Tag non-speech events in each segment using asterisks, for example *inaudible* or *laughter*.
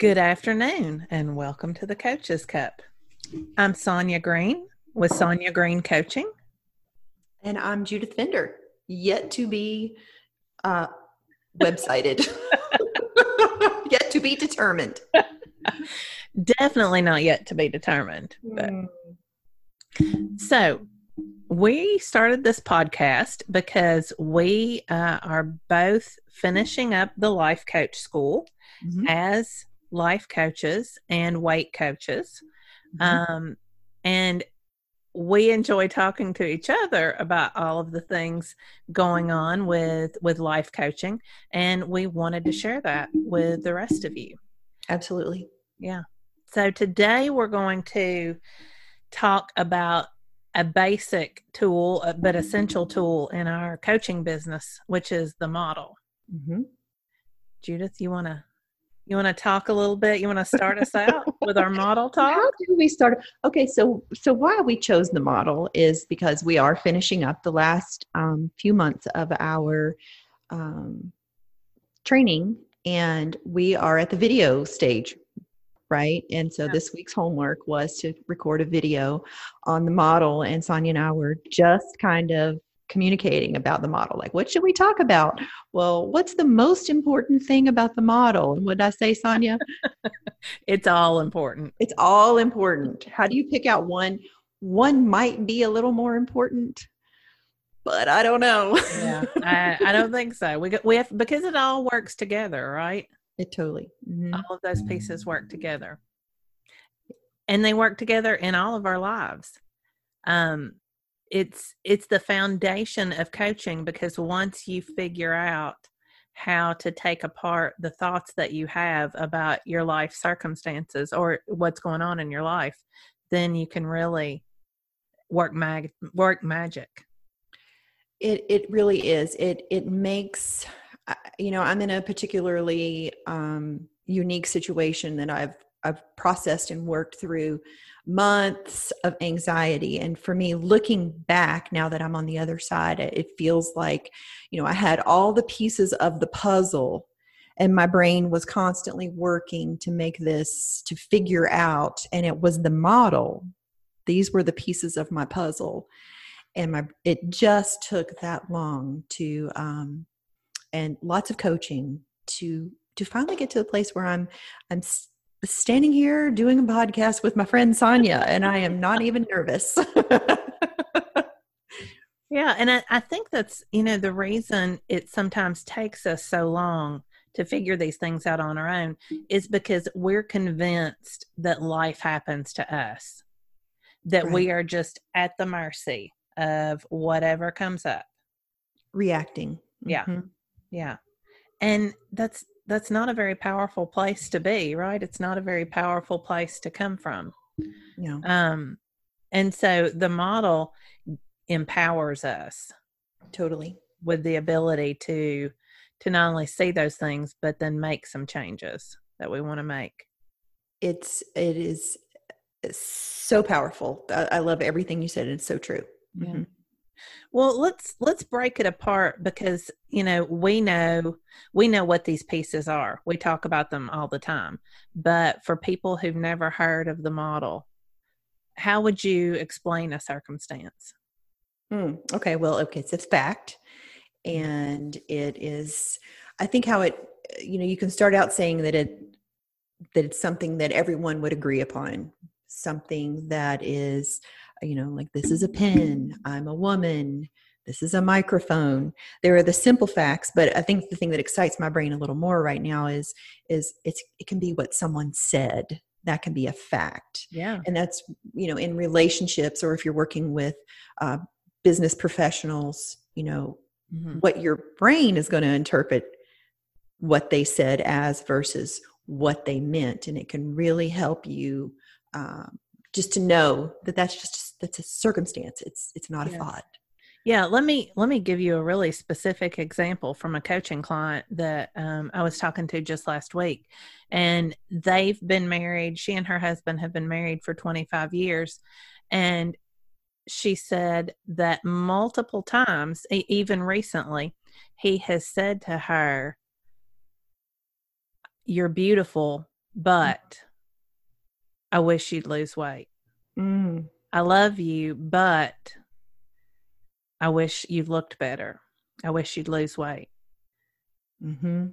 Good afternoon and welcome to the Coaches Cup. I'm Sonya Green with Sonya Green Coaching. And I'm Judith Fender, yet to be uh, websited, *laughs* yet to be determined. *laughs* Definitely not yet to be determined. But. Mm. So, we started this podcast because we uh, are both finishing up the life coach school mm-hmm. as life coaches and weight coaches. Mm-hmm. Um, and we enjoy talking to each other about all of the things going on with with life coaching and we wanted to share that with the rest of you absolutely yeah so today we're going to talk about a basic tool but essential tool in our coaching business which is the model mm-hmm. judith you want to you want to talk a little bit? You want to start us out with our model *laughs* talk? How did we start? Okay, so so why we chose the model is because we are finishing up the last um, few months of our um, training, and we are at the video stage, right? And so yeah. this week's homework was to record a video on the model, and Sonya and I were just kind of communicating about the model. Like, what should we talk about? Well, what's the most important thing about the model? And what did I say, Sonya? *laughs* it's all important. It's all important. How do you pick out one? One might be a little more important, but I don't know. yeah, *laughs* I, I, don't think so. We we have because it all works together, right? It totally. Mm-hmm. All of those pieces work together, and they work together in all of our lives. Um, it's it's the foundation of coaching because once you figure out how to take apart the thoughts that you have about your life circumstances or what's going on in your life then you can really work mag work magic. It it really is. It it makes you know i'm in a particularly um unique situation that i've i've processed and worked through months of anxiety. And for me looking back now that i'm on the other side it feels like you know i had all the pieces of the puzzle and my brain was constantly working to make this to figure out. And it was the model. These were the pieces of my puzzle. And my it just took that long to um and lots of coaching to to finally get to the place where i'm i'm standing here doing a podcast with my friend Sonya, and I am not even nervous. *laughs* yeah, and I, I, think that's you know the reason it sometimes takes us so long to figure these things out on our own is because we're convinced that life happens to us, that right. we are just at the mercy of whatever comes up, reacting. Yeah, mm-hmm. yeah, and that's that's not a very powerful place to be, right? It's not a very powerful place to come from. Yeah. Um, and so the model empowers us totally with the ability to to not only see those things but then make some changes that we want to make it's it is so powerful i, I love everything you said it's so true yeah. Mm-hmm. Well, let's let's break it apart because you know we know we know what these pieces are. We talk about them all the time. But for people who've never heard of the model, how would you explain a circumstance? Hmm, okay, well, okay, so it's fact, and it is. I think how it you know you can start out saying that it that it's something that everyone would agree upon, something that is you know, like this is a pen, I'm a woman, this is a microphone. There are the simple facts, but I think the thing that excites my brain a little more right now is is it's it can be what someone said. That can be a fact. Yeah. And that's, you know, in relationships or if you're working with uh, business professionals, you know, mm-hmm. what your brain is going to interpret what they said as versus what they meant. And it can really help you um, just to know that that's just that's a circumstance it's it's not yes. a thought yeah let me let me give you a really specific example from a coaching client that um, i was talking to just last week and they've been married she and her husband have been married for 25 years and she said that multiple times even recently he has said to her you're beautiful but I wish you'd lose weight. Mm. I love you, but I wish you looked better. I wish you'd lose weight. Mm-hmm.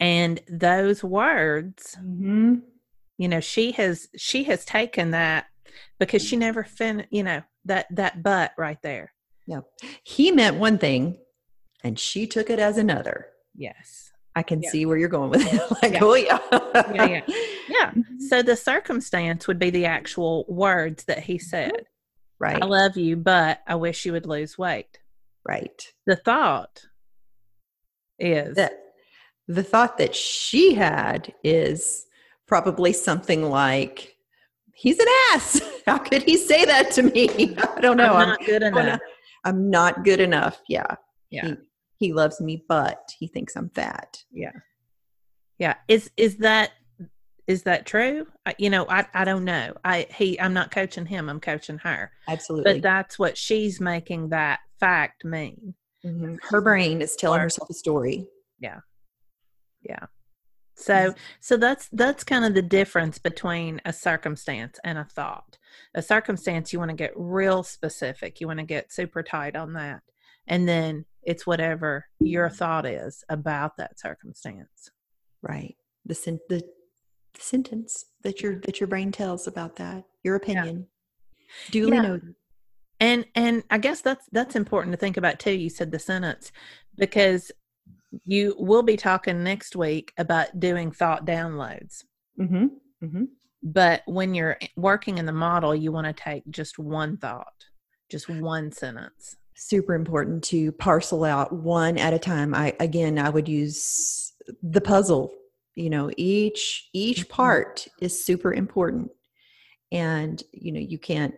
And those words, Mm-hmm. you know, she has she has taken that because she never fin you know, that that but right there. Yeah. He meant one thing and she took it as another. Yes. I can Yeah. see where you're going with it. *laughs* like, Yeah. oh yeah. Yeah, yeah. *laughs* Yeah. So the circumstance would be the actual words that he mm-hmm. said. Right. I love you, but I wish you would lose weight. right. The thought is That the thought that she had is probably something like, he's an ass. *laughs* How could he say that to me? I don't know. I'm I'm, not good I'm enough. not- I'm not good enough. Yeah. Yeah. He, he loves me, but he thinks I'm fat. Yeah. Yeah. Is is that is that true? I, you know, I I don't know. I he I'm not coaching him. I'm coaching her. Absolutely. But that's what she's making that fact mean. Mhm. Her brain is telling Or- herself a story. Yeah. Yeah. So so that's that's kind of the difference between a circumstance and a thought. A circumstance you want to get real specific. You want to get super tight on that. And then it's whatever your thought is about that circumstance. Right. The, sen- the, sentence that your that your brain tells about that. Your opinion. Duly Yeah. noted. And and I guess that's that's important to think about too. You said the sentence because you will be talking next week about doing thought downloads. Mm-hmm. Mm-hmm. But when you're working in the model, you want to take just one thought, just one sentence. Super important to parcel out one at a time. I again I would use the puzzle. You know, each each Mhm. part is super important. And you know, you can't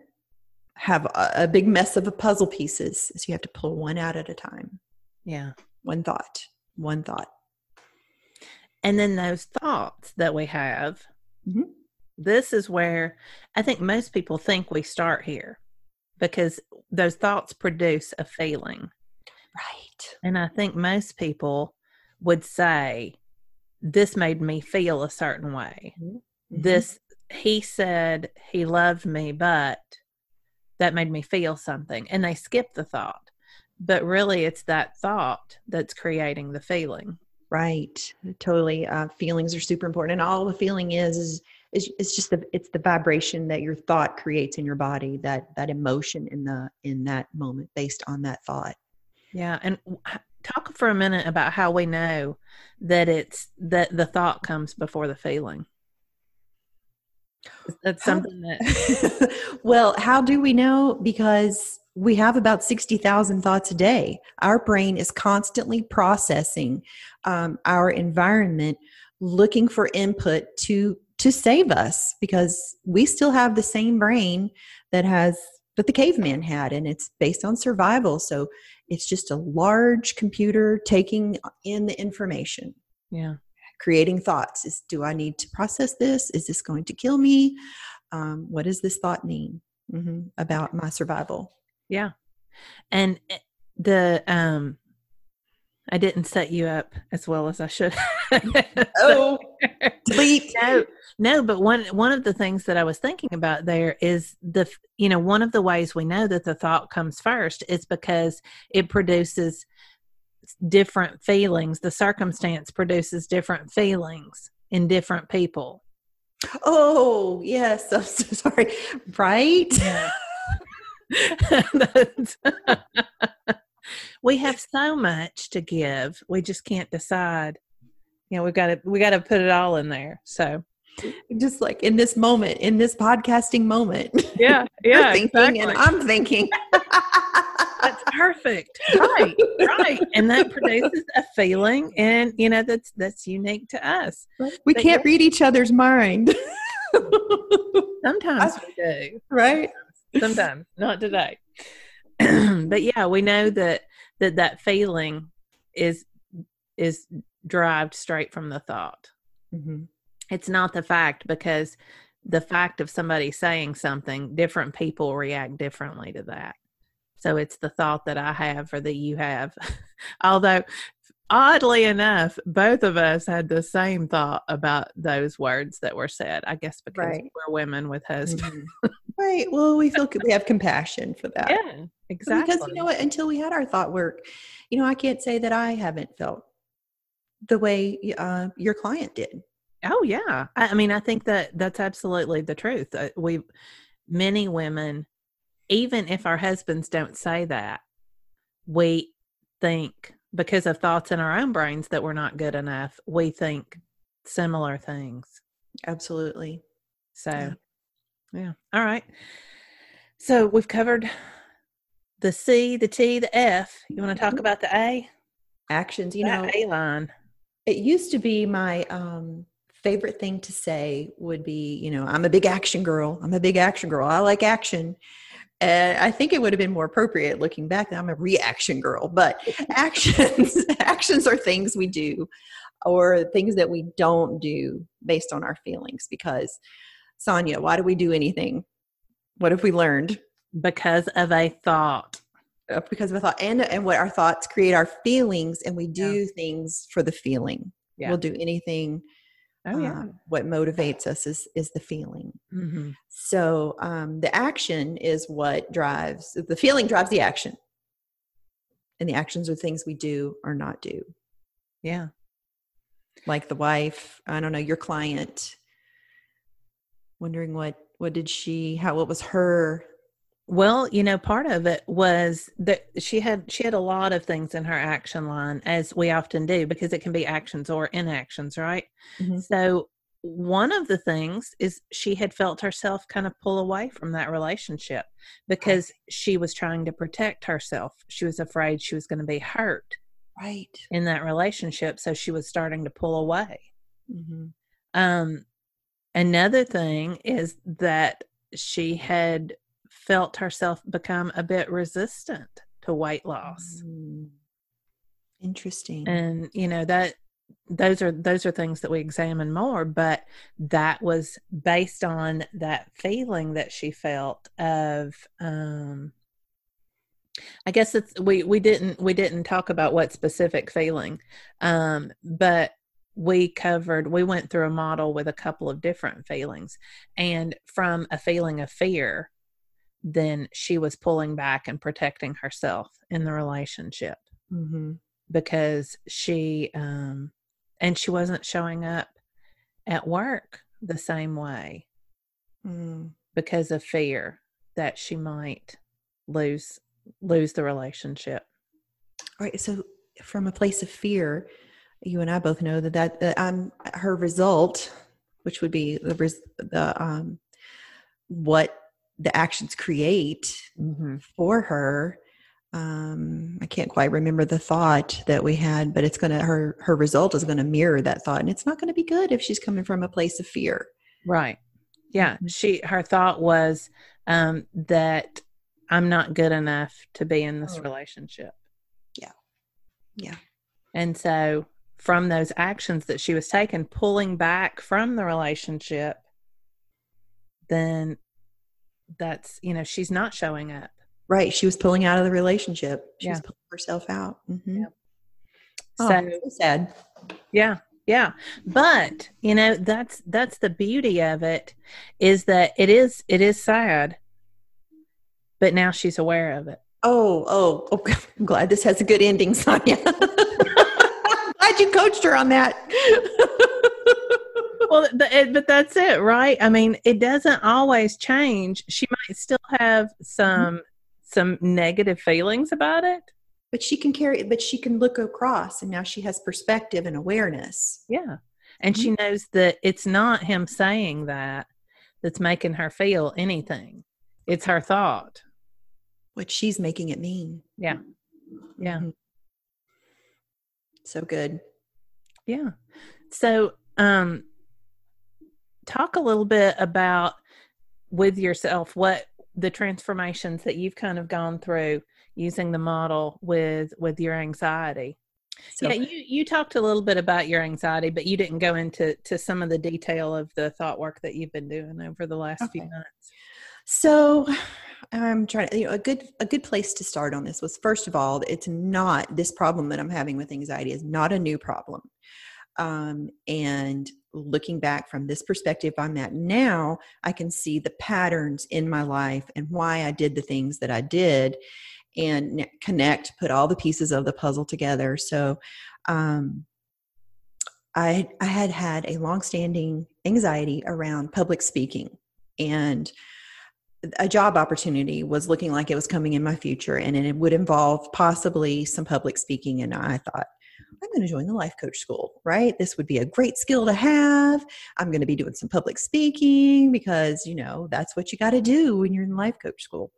have a, a big mess of puzzle pieces. So you have to pull one out at a time. Yeah. One thought. One thought. And then those thoughts that we have, Mhm. this is where I think most people think we start here because those thoughts produce a feeling. Right. And I think most people would say, This made me feel a certain way. Mhm. This, he said he loved me, but that made me feel something. And they skip the thought. But really, it's that thought that's creating the feeling. Right. Totally. Uh, feelings are super important, and all the feeling is is is it's just the it's the vibration that your thought creates in your body. That that emotion in the in that moment based on that thought. Yeah, and talk for a minute about how we know that it's that the thought comes before the feeling. That's something that *laughs* well, how do we know? Because we have about 60,000 thoughts a day. Our brain is constantly processing um, our environment, looking for input to to save us because we still have the same brain that has that the caveman had and it's based on survival. So it's just a large computer taking in the information. Yeah, creating thoughts. Is do i need to process this? Is this going to kill me? Um, what does this thought mean? Hmm about my survival. Yeah. And eh, the um I didn't set you up as well as I should. Oh, *laughs* delete. *laughs* No, no, but one one of the things that I was thinking about there is the you know one of the ways we know that the thought comes first is because it produces different feelings. The circumstance produces different feelings in different people. oh yes. I'm so sorry. Right? *laughs* That's- we have so much to give. We just can't decide. You know, we've got to we got to put it all in there. So just like in this moment in this podcasting moment yeah, *laughs* you're thinking and i'm thinking *laughs* That's perfect. Right, right. And that produces a feeling and you know that's that's unique to us. we But can't read each other's mind *laughs* Sometimes we do. right Sometimes, not today. *clears throat* but yeah, we know that that that feeling is is derived straight from the thought. Mhm. It's not the fact because the fact of somebody saying something, different people react differently to that. So it's the thought that I have or that you have. *laughs* although oddly enough, both of us had the same thought about those words that were said. I guess because Right. we're women with husbands. Mhm. right. Well, we feel we have compassion for that. Yeah, exactly. Because you know what? Until we had our thought work, you know, I can't say that I haven't felt the way uh, your client did. Oh yeah, I, I mean, I think that that's absolutely the truth. Uh, we, many women, even if our husbands don't say that, we think because of thoughts in our own brains that we're not good enough. We think similar things. Absolutely. So, Yeah. yeah. All right. So we've covered the C, the T, the F. You want to talk Mhm. about the A? Actions. You That know, A line. it used to be my um, favorite thing to say would be, you know, I'm a big action girl. I'm a big action girl. I like action. And I think it would have been more appropriate looking back I'm a reaction girl. But *laughs* actions, actions are things we do or things that we don't do based on our feelings. Because Sonya, why do we do anything? What have we learned? Because of a thought. Uh, Because of a thought and and what our thoughts create our feelings and we Yeah. do things for the feeling. Yeah. We'll do anything Oh yeah. uh, what motivates us is is the feeling. Hmm so um, the action is what drives the feeling drives the action. And the actions are things we do or not do. Yeah. like the wife i don't know your client. Wondering what what did she how what was her Well, you know, part of it was that she had she had a lot of things in her action line, as we often do, because it can be actions or inactions, right? Mhm. So one of the things is she had felt herself kind of pull away from that relationship because she was trying to protect herself. She was afraid she was going to be hurt right in that relationship, so she was starting to pull away. mm-hmm. Um, another thing is that she had felt herself become a bit resistant to weight loss. Mm. interesting And you know that those are those are things that we examine more, but that was based on that feeling that she felt of um I guess it's we we didn't we didn't talk about what specific feeling. Um but we covered we went through a model with a couple of different feelings and from a feeling of fear then she was pulling back and protecting herself in the relationship mm-hmm. because she um and she wasn't showing up at work the same way mm. because of fear that she might lose lose the relationship All right. So, from a place of fear, you and I both know that that, that um, her result, which would be the res- the um, what the actions create for her. Um, I can't quite remember the thought that we had, but it's gonna her her result is gonna mirror that thought, and it's not gonna be good if she's coming from a place of fear. right yeah Mhm. she her thought was um that i'm not good enough to be in this Oh. relationship Yeah. Yeah. and so from those actions that she was taking pulling back from the relationship then that's you know she's not showing up Right. She was pulling out of the relationship. She was Yeah. pulling herself out. Mhm. Yep. Oh, so sad. yeah yeah but you know that's that's the beauty of it is that it is it is sad but now she's aware of it Oh, oh, oh, *laughs* I'm glad this has a good ending, Sonya. *laughs* Glad you coached her on that. *laughs* well but, but that's it right i mean it doesn't always change she might still have some some negative feelings about it but she can carry but she can look across and now she has perspective and awareness. yeah and she knows that it's not him saying that that's making her feel anything it's her thought What she's making it mean. Yeah. Yeah. Mhm. So good. Yeah. So, um, talk a little bit about with yourself what the transformations that you've kind of gone through using the model with with your anxiety. So yeah, you you talked a little bit about your anxiety, but you didn't go into to some of the detail of the thought work that you've been doing over the last few months. So I'm trying to, you know, a good a good place to start on this was first of all, it's not this problem that I'm having with anxiety is not a new problem. Um, and looking back from this perspective I'm at now, I can see the patterns in my life and why I did the things that I did and connect, put all the pieces of the puzzle together. So, um, I, I had had a longstanding anxiety around public speaking and a job opportunity was looking like it was coming in my future and it would involve possibly some public speaking and i thought i'm going to join the life coach school right this would be a great skill to have i'm going to be doing some public speaking because you know that's what you got to do when you're in life coach school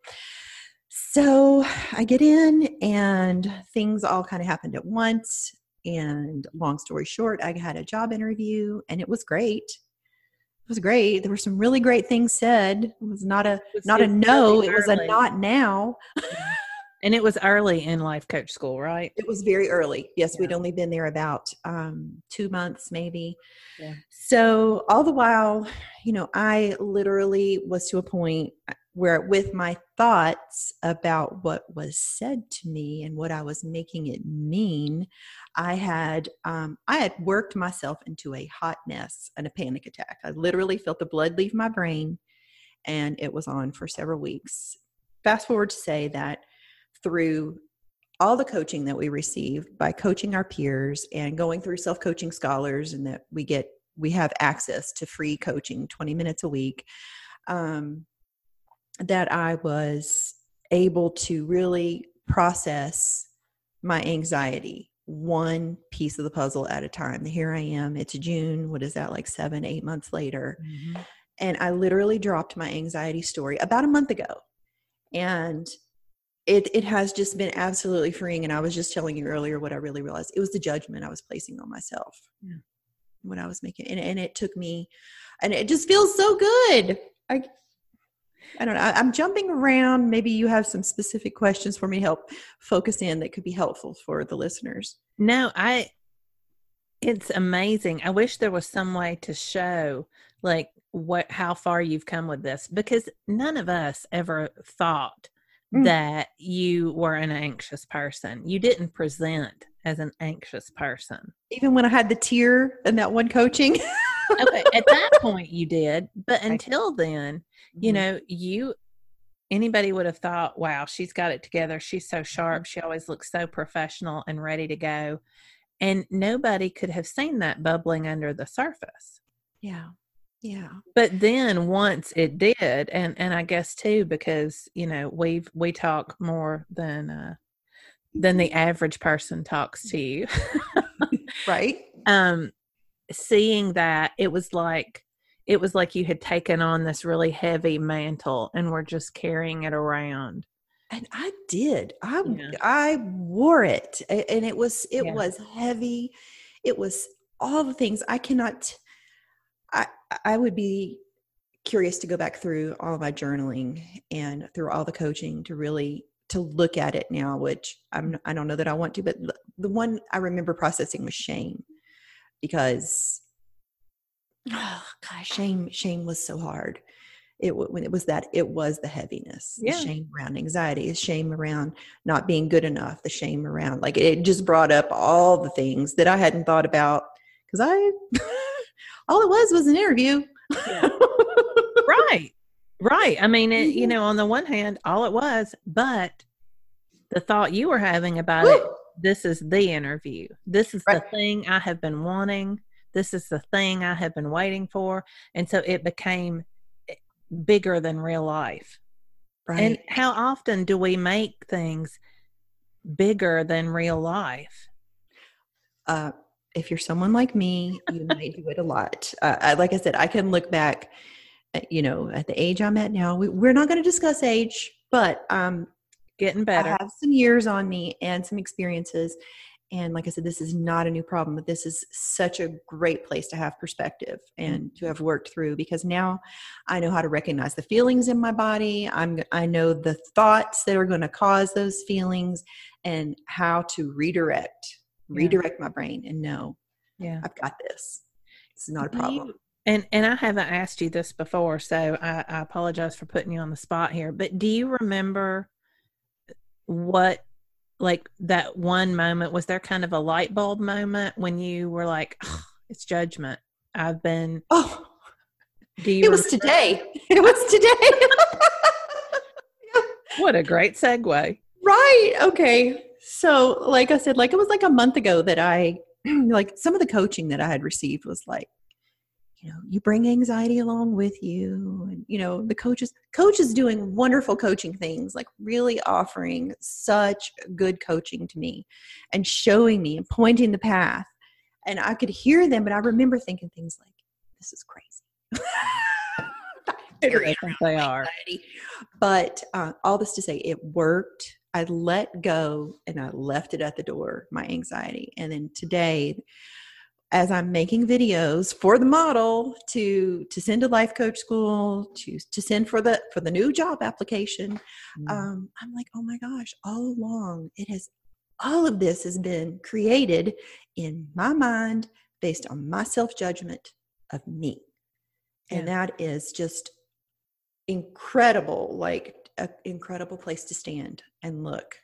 so i get in and things all kind of happened at once and long story short i had a job interview and it was great it was great. There were some really great things said. It was not a not a no. It was a not now. And it was early in life coach school, right? It was very early. Yes, yeah. we'd only been there about um, two months, maybe. Yeah. So all the while, you know, I literally was to a point where with my thoughts about what was said to me and what I was making it mean, I had um, I had worked myself into a hot mess and a panic attack. I literally felt the blood leave my brain, and it was on for several weeks. Fast forward to say that through all the coaching that we receive by coaching our peers and going through self-coaching scholars and that we get we have access to free coaching 20 minutes a week um, that I was able to really process my anxiety one piece of the puzzle at a time. Here I am, it's June. What is that, like seven, eight months later? Mm-hmm. And I literally dropped my anxiety story about a month ago. And it, it has just been absolutely freeing. And I was just telling you earlier what I really realized it was the judgment I was placing on myself yeah. when I was making and, and it took me, and it just feels so good. I, I don't know. I'm jumping around. Maybe you have some specific questions for me to help focus in that could be helpful for the listeners. No, I it's amazing. I wish there was some way to show like what how far you've come with this because none of us ever thought mm. that you were an anxious person. You didn't present as an anxious person. Even when I had the tear in that one coaching. okay, *laughs* at that point you did, but until then, you mm-hmm. know, you anybody would have thought, wow, she's got it together. She's so sharp. She always looks so professional and ready to go. And nobody could have seen that bubbling under the surface. Yeah. Yeah. But then once it did, and and I guess too, because, you know, we've we talk more than uh than the average person talks to you. *laughs* right. Um seeing that it was like it was like you had taken on this really heavy mantle and were just carrying it around and i did i yeah. i wore it and it was it yeah. was heavy it was all the things i cannot i i would be curious to go back through all my journaling and through all the coaching to really to look at it now which i'm i don't know that i want to but the one i remember processing was shame because oh *sighs* gosh shame shame was so hard it when it was that it was the heaviness yeah. the shame around anxiety the shame around not being good enough the shame around like it just brought up all the things that i hadn't thought about because i all it was was an interview yeah. *laughs* right right i mean it, you mm-hmm. know on the one hand all it was but the thought you were having about Woo! it this is the interview this is right. the thing i have been wanting this is the thing I have been waiting for. And so it became eh, bigger than real life. Right. And how often do we make things bigger than real life? Uh, if you're someone like me, you might do it a lot. Uh, I, like I said, I can look back, at, you know, at the age I'm at now. We, are not going to discuss age, but um, getting better. I have some years on me and some experiences, and like i said this is not a new problem but this is such a great place to have perspective and to have worked through because now i know how to recognize the feelings in my body i'm i know the thoughts that are going to cause those feelings and how to redirect redirect my brain and know yeah. I've got this. Is not a problem. And and I haven't asked you this before, so I, I apologize for putting you on the spot here. But do you remember what like that one moment was there kind of a light bulb moment when you were like oh, it's judgment. I've been oh. Do you it was today. It was today. *laughs* What a great segue. Right. Okay so like i said like it was like a month ago that i *clears throat* like some of the coaching that i had received was like you know you bring anxiety along with you and you know the coaches coaches doing wonderful coaching things like really offering such good coaching to me and showing me and pointing the path. And i could hear them but i remember thinking things like this is crazy. *laughs* I think they are but uh, all this to say it worked i let go and i left it at the door my anxiety and then today as I'm making videos for the model to to send to life coach school to to send for the for the new job application, mm. um, I'm like, oh my gosh! All along, it has all of this has been created in my mind based on my self judgment of me, and that is just incredible, like an incredible place to stand and look.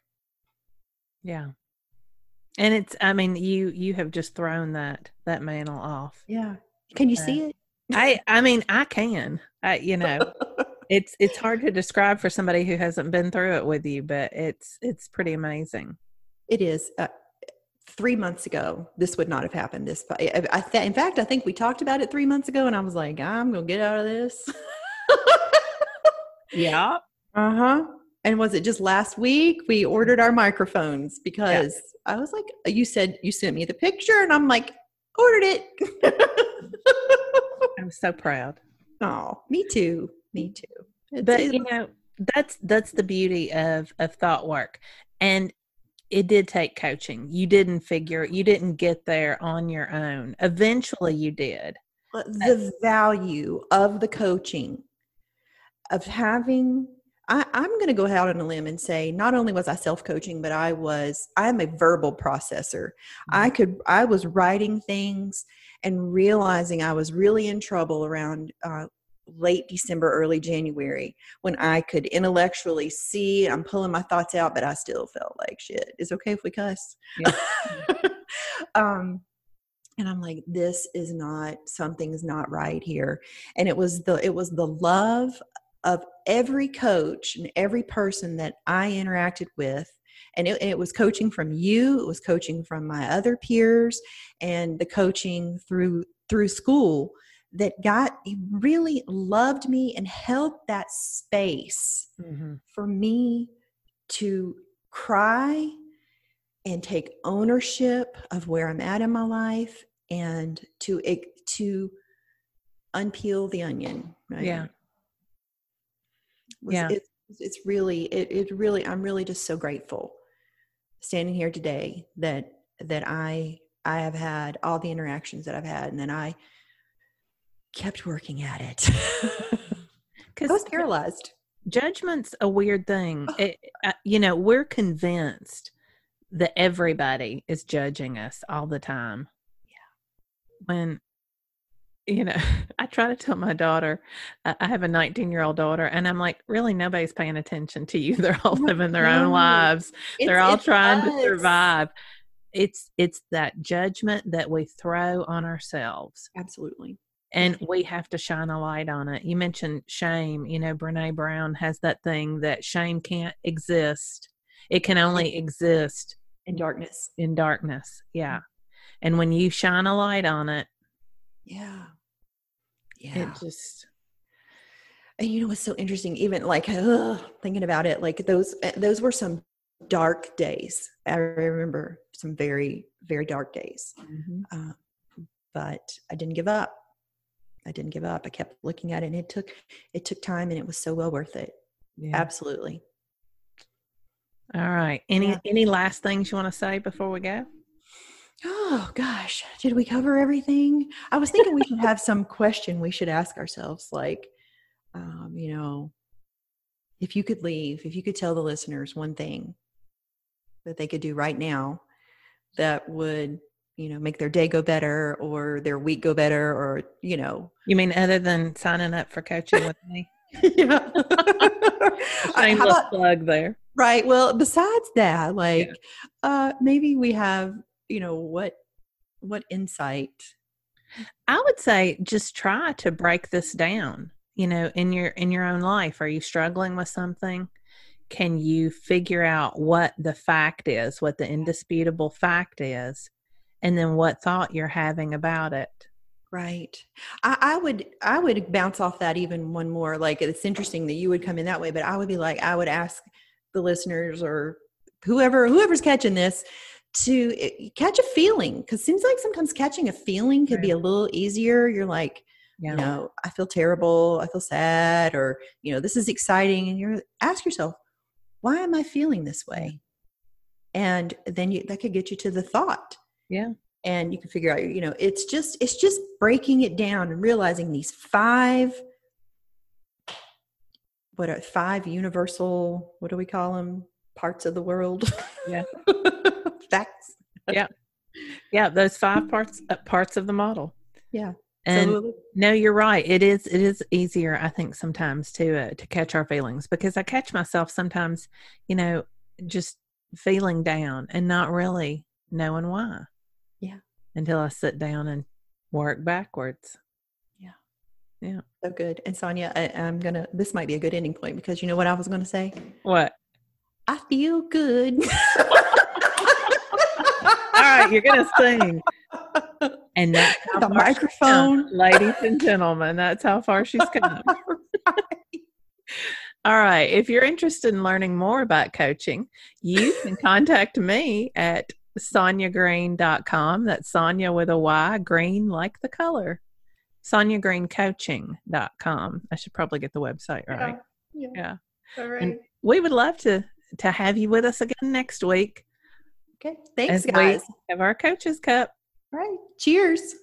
Yeah. And it's i mean you you have just thrown that that mantle off. Yeah. Can you uh, see it? I i mean i can. I, you know *laughs* it's it's hard to describe for somebody who hasn't been through it with you but it's it's pretty amazing. It is. Uh, three months ago this would not have happened. This I, I th- in fact i think we talked about it three months ago and i was like i'm gonna get out of this. *laughs* Yeah uh-huh and was it just last week we ordered our microphones because yeah. I was like, you said you sent me the picture, and I'm like, ordered it. *laughs* I'm so proud. Oh, me too. Me too. It's, but you know, that's that's the beauty of of thought work, and it did take coaching. You didn't figure, you didn't get there on your own. Eventually, you did. But The value of the coaching, of having I, am going to go out on a limb and say not only was I self coaching, but I was I'm a verbal processor. Mm-hmm. I could I was writing things and realizing I was really in trouble around uh, late December, early January when I could intellectually see I'm pulling my thoughts out, but I still felt like shit. It's okay if we cuss. Yeah. *laughs* um, and i'm like this is not something's not right here and it was the it was the love of every coach and every person that I interacted with. And it, it, was coaching from you, it was coaching from my other peers, and the coaching through through school that got really loved me and held that space mm-hmm. for me to cry and take ownership of where I'm at in my life and to to unpeel the onion. Right? Yeah was, yeah. It's, it's really, it, it really, I'm really just so grateful standing here today that, that I, I have had all the interactions that I've had and then I kept working at it. *laughs* Because I was paralyzed. Judgment's a weird thing. Oh. It, uh, you know, we're convinced that everybody is judging us all the time. Yeah. When you know, *laughs* I try to tell my daughter, I have a 19 year old daughter, and I'm like, really, nobody's paying attention to you. *laughs* They're all living their own lives. It's, They're all trying us. to survive. It's it's that judgment that we throw on ourselves. Absolutely. And we have to shine a light on it. You mentioned shame. You know, Brene Brown has that thing that shame can't exist. It can only exist in darkness. In darkness. Yeah. Mm. And when you shine a light on it, yeah yeah. It just and you know what's so interesting? Even like ugh, thinking about it like those eh, those were some dark days. I remember some very very dark days. Mm-hmm. uh, but i didn't give up. I didn't give up. I kept looking at it and it took it took time and it was so well worth it. Yeah. absolutely. All right. Any yeah. any last things you want to say before we go Oh gosh, did we cover everything? I was thinking we should have some question we should ask ourselves, like, um, you know, if you could leave, if you could tell the listeners one thing that they could do right now that would, you know make their day go better or their week go better or you know You mean other than signing up for coaching with me? *laughs* yeah *laughs* Shameless about- plug there. right well besides that like uh maybe we have you know what what insight I would say just try to break this down. You know, in your in your own life, are you struggling with something? Can you figure out what the fact is, what the indisputable fact is, and then what thought you're having about it? Right. I, I would I would bounce off that even one more. Like it's interesting that you would come in that way, but I would be like, I would ask the listeners or whoever whoever's catching this to catch a feeling because seems like sometimes catching a feeling could be a little easier. You're like, Yeah. you know, I feel terrible, I feel sad, or you know, this is exciting, and you're ask yourself, why am I feeling this way? And then you that could get you to the thought Yeah. and you can figure out you know it's just it's just breaking it down and realizing these five what are five universal what do we call them parts of the world *laughs* Yeah. *laughs* facts Yeah, Yeah. those five parts uh, parts of the model. yeah And so No, you're right. It is. It is easier, I think, sometimes to uh, to catch our feelings because I catch myself sometimes, you know, just feeling down and not really knowing why. Yeah. Until I sit down and work backwards. Yeah. Yeah. So good and sonya I, i'm gonna this might be a good ending point because you know what i was gonna say What? I feel good All right, you're gonna sing, and that's *laughs* the far she's come, microphone ladies and gentlemen. That's how far she's *laughs* come. All right. If you're interested in learning more about coaching, you can contact me at sonyagreen.com. That's Sonya with a Y, green like the color. SonyaGreenCoaching.com. I should probably get the website right. yeah, Yeah. all right And we would love to to have you with us again next week. Okay. Thanks as we guys. have our coaches cup. all right. Cheers